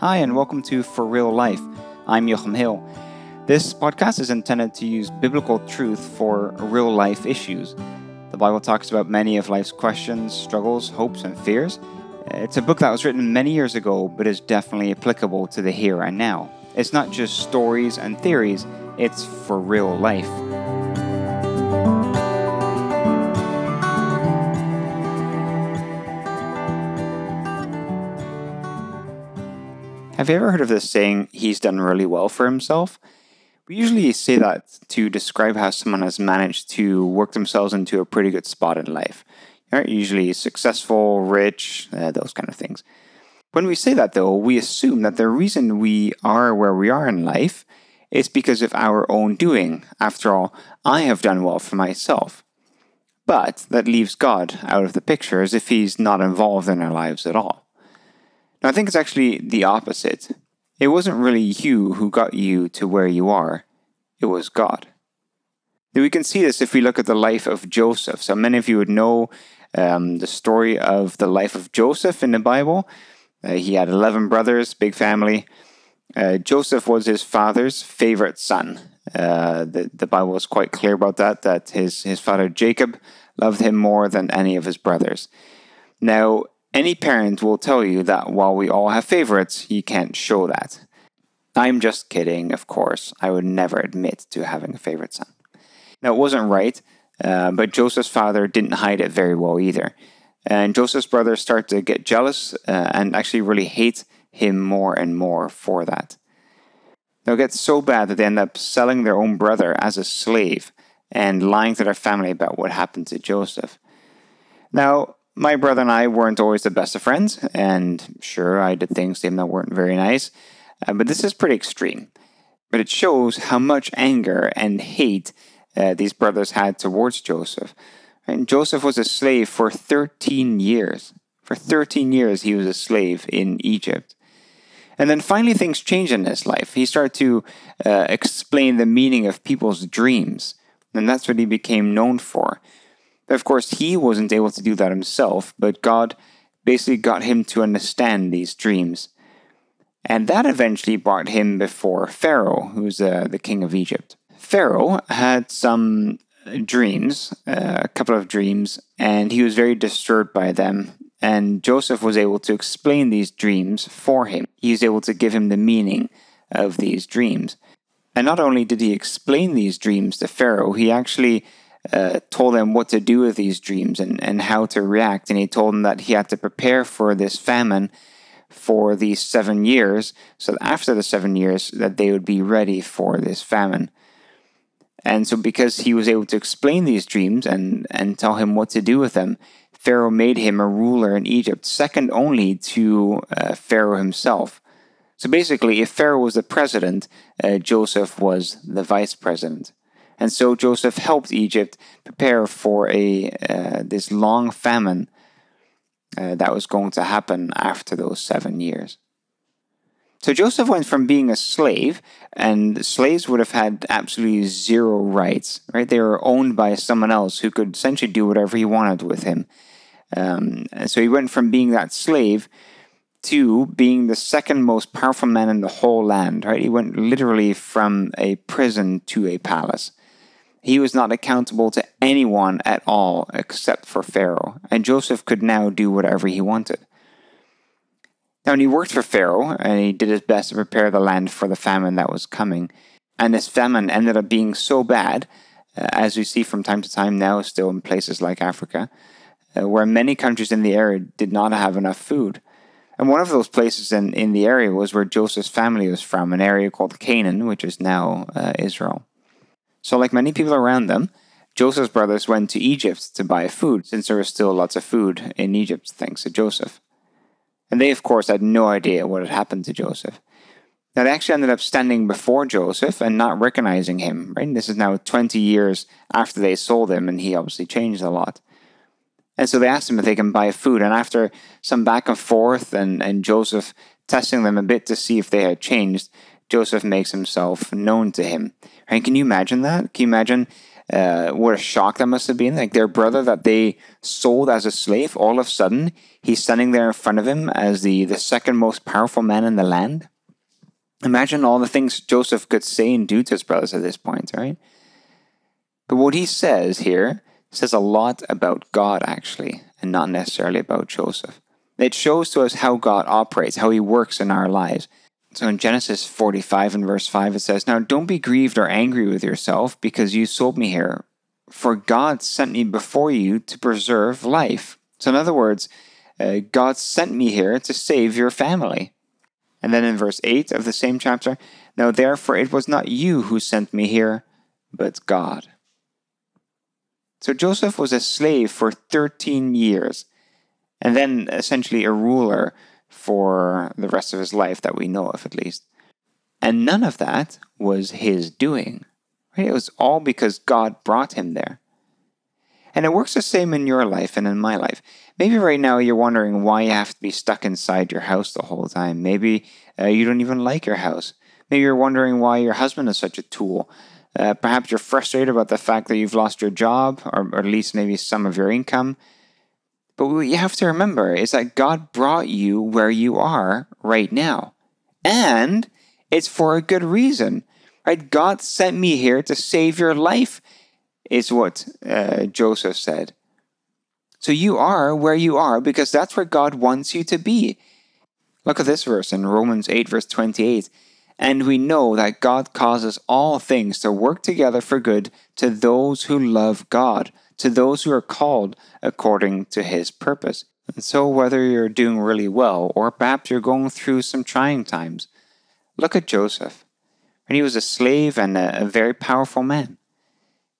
Hi, and welcome to For Real Life. I'm Joachim Hill. This podcast is intended to use biblical truth for real life issues. The Bible talks about many of life's questions, struggles, hopes, and fears. It's a book that was written many years ago, but is definitely applicable to the here and now. It's not just stories and theories, it's for real life. Have you ever heard of this saying, he's done really well for himself? We usually say that to describe how someone has managed to work themselves into a pretty good spot in life. Usually successful, rich, uh, those kind of things. When we say that, though, we assume that the reason we are where we are in life is because of our own doing. After all, I have done well for myself. But that leaves God out of the picture as if he's not involved in our lives at all. Now, I think it's actually the opposite. It wasn't really you who got you to where you are, it was God. Now, we can see this if we look at the life of Joseph. So, many of you would know um, the story of the life of Joseph in the Bible. Uh, he had 11 brothers, big family. Uh, Joseph was his father's favorite son. Uh, the, the Bible is quite clear about that, that his, his father Jacob loved him more than any of his brothers. Now, any parent will tell you that while we all have favorites, you can't show that. I'm just kidding, of course. I would never admit to having a favorite son. Now, it wasn't right, uh, but Joseph's father didn't hide it very well either. And Joseph's brothers start to get jealous uh, and actually really hate him more and more for that. Now, it gets so bad that they end up selling their own brother as a slave and lying to their family about what happened to Joseph. Now, my brother and I weren't always the best of friends, and sure, I did things to him that weren't very nice, uh, but this is pretty extreme. But it shows how much anger and hate uh, these brothers had towards Joseph. And Joseph was a slave for 13 years. For 13 years, he was a slave in Egypt. And then finally, things changed in his life. He started to uh, explain the meaning of people's dreams. And that's what he became known for. Of course, he wasn't able to do that himself, but God basically got him to understand these dreams. And that eventually brought him before Pharaoh, who's uh, the king of Egypt. Pharaoh had some dreams, uh, a couple of dreams, and he was very disturbed by them. And Joseph was able to explain these dreams for him. He was able to give him the meaning of these dreams. And not only did he explain these dreams to Pharaoh, he actually uh, told him what to do with these dreams and, and how to react. And he told him that he had to prepare for this famine for these seven years, so after the seven years, that they would be ready for this famine. And so, because he was able to explain these dreams and, and tell him what to do with them, Pharaoh made him a ruler in Egypt, second only to uh, Pharaoh himself. So basically, if Pharaoh was the president, uh, Joseph was the vice president. And so Joseph helped Egypt prepare for a uh, this long famine uh, that was going to happen after those seven years. So Joseph went from being a slave, and slaves would have had absolutely zero rights, right? They were owned by someone else who could essentially do whatever he wanted with him. Um, and so he went from being that slave to being the second most powerful man in the whole land, right? He went literally from a prison to a palace. He was not accountable to anyone at all except for Pharaoh, and Joseph could now do whatever he wanted. Now, he worked for Pharaoh, and he did his best to prepare the land for the famine that was coming. And this famine ended up being so bad, uh, as we see from time to time now, still in places like Africa, uh, where many countries in the area did not have enough food. And one of those places in, in the area was where Joseph's family was from, an area called Canaan, which is now uh, Israel. So, like many people around them, Joseph's brothers went to Egypt to buy food, since there was still lots of food in Egypt thanks to Joseph. And they, of course, had no idea what had happened to Joseph. Now, they actually ended up standing before Joseph and not recognizing him, right? This is now 20 years after they sold him, and he obviously changed a lot. And so they asked him if they can buy food. And after some back and forth and, and Joseph testing them a bit to see if they had changed, Joseph makes himself known to him. Right? Can you imagine that? Can you imagine Uh, what a shock that must have been. Like their brother that they sold as a slave, all of a sudden, he's standing there in front of him as the, the second most powerful man in the land. Imagine all the things Joseph could say and do to his brothers at this point, right? But what he says here says a lot about God, actually, and not necessarily about Joseph. It shows to us how God operates, how he works in our lives. So in Genesis 45 and verse 5, it says, Now don't be grieved or angry with yourself because you sold me here, for God sent me before you to preserve life. So, in other words, uh, God sent me here to save your family. And then in verse 8 of the same chapter, Now therefore it was not you who sent me here, but God. So Joseph was a slave for 13 years, and then essentially a ruler for the rest of his life that we know of, at least. And none of that was his doing. Right? It was all because God brought him there. And it works the same in your life and in my life. Maybe right now you're wondering why you have to be stuck inside your house the whole time. Maybe uh, you don't even like your house. Maybe you're wondering why your husband is such a tool. Uh, perhaps you're frustrated about the fact that you've lost your job, or, or at least maybe some of your income. But what you have to remember is that God brought you where you are right now. And it's for a good reason. Right? God sent me here to save your life, is what uh, Joseph said. So you are where you are because that's where God wants you to be. Look at this verse in Romans 8, verse 28. And we know that God causes all things to work together for good to those who love God, to those who are called according to his purpose. And so, whether you're doing really well or perhaps you're going through some trying times, look at Joseph. And he was a slave and a, a very powerful man.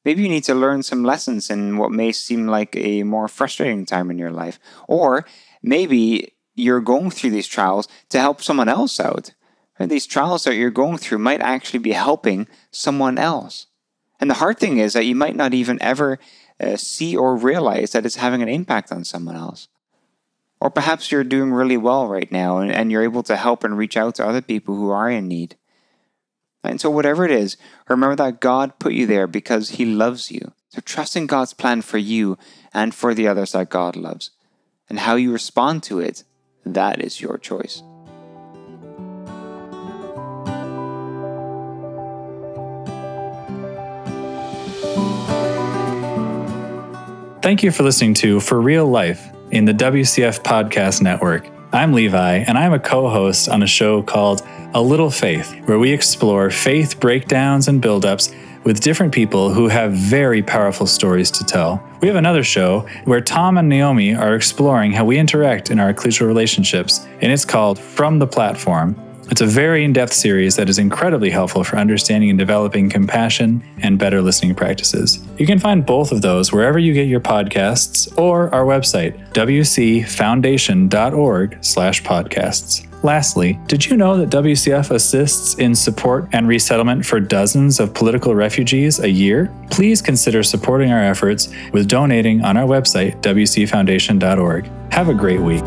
Maybe you need to learn some lessons in what may seem like a more frustrating time in your life. Or maybe you're going through these trials to help someone else out. And these trials that you're going through might actually be helping someone else. And the hard thing is that you might not even ever uh, see or realize that it's having an impact on someone else. Or perhaps you're doing really well right now and, and you're able to help and reach out to other people who are in need. And so, whatever it is, remember that God put you there because He loves you. So, trust in God's plan for you and for the others that God loves. And how you respond to it, that is your choice. Thank you for listening to For Real Life in the WCF Podcast Network. I'm Levi, and I'm a co host on a show called A Little Faith, where we explore faith breakdowns and buildups with different people who have very powerful stories to tell. We have another show where Tom and Naomi are exploring how we interact in our ecclesial relationships, and it's called From the Platform. It's a very in depth series that is incredibly helpful for understanding and developing compassion and better listening practices. You can find both of those wherever you get your podcasts or our website, wcfoundation.org/slash podcasts. Lastly, did you know that WCF assists in support and resettlement for dozens of political refugees a year? Please consider supporting our efforts with donating on our website, wcfoundation.org. Have a great week.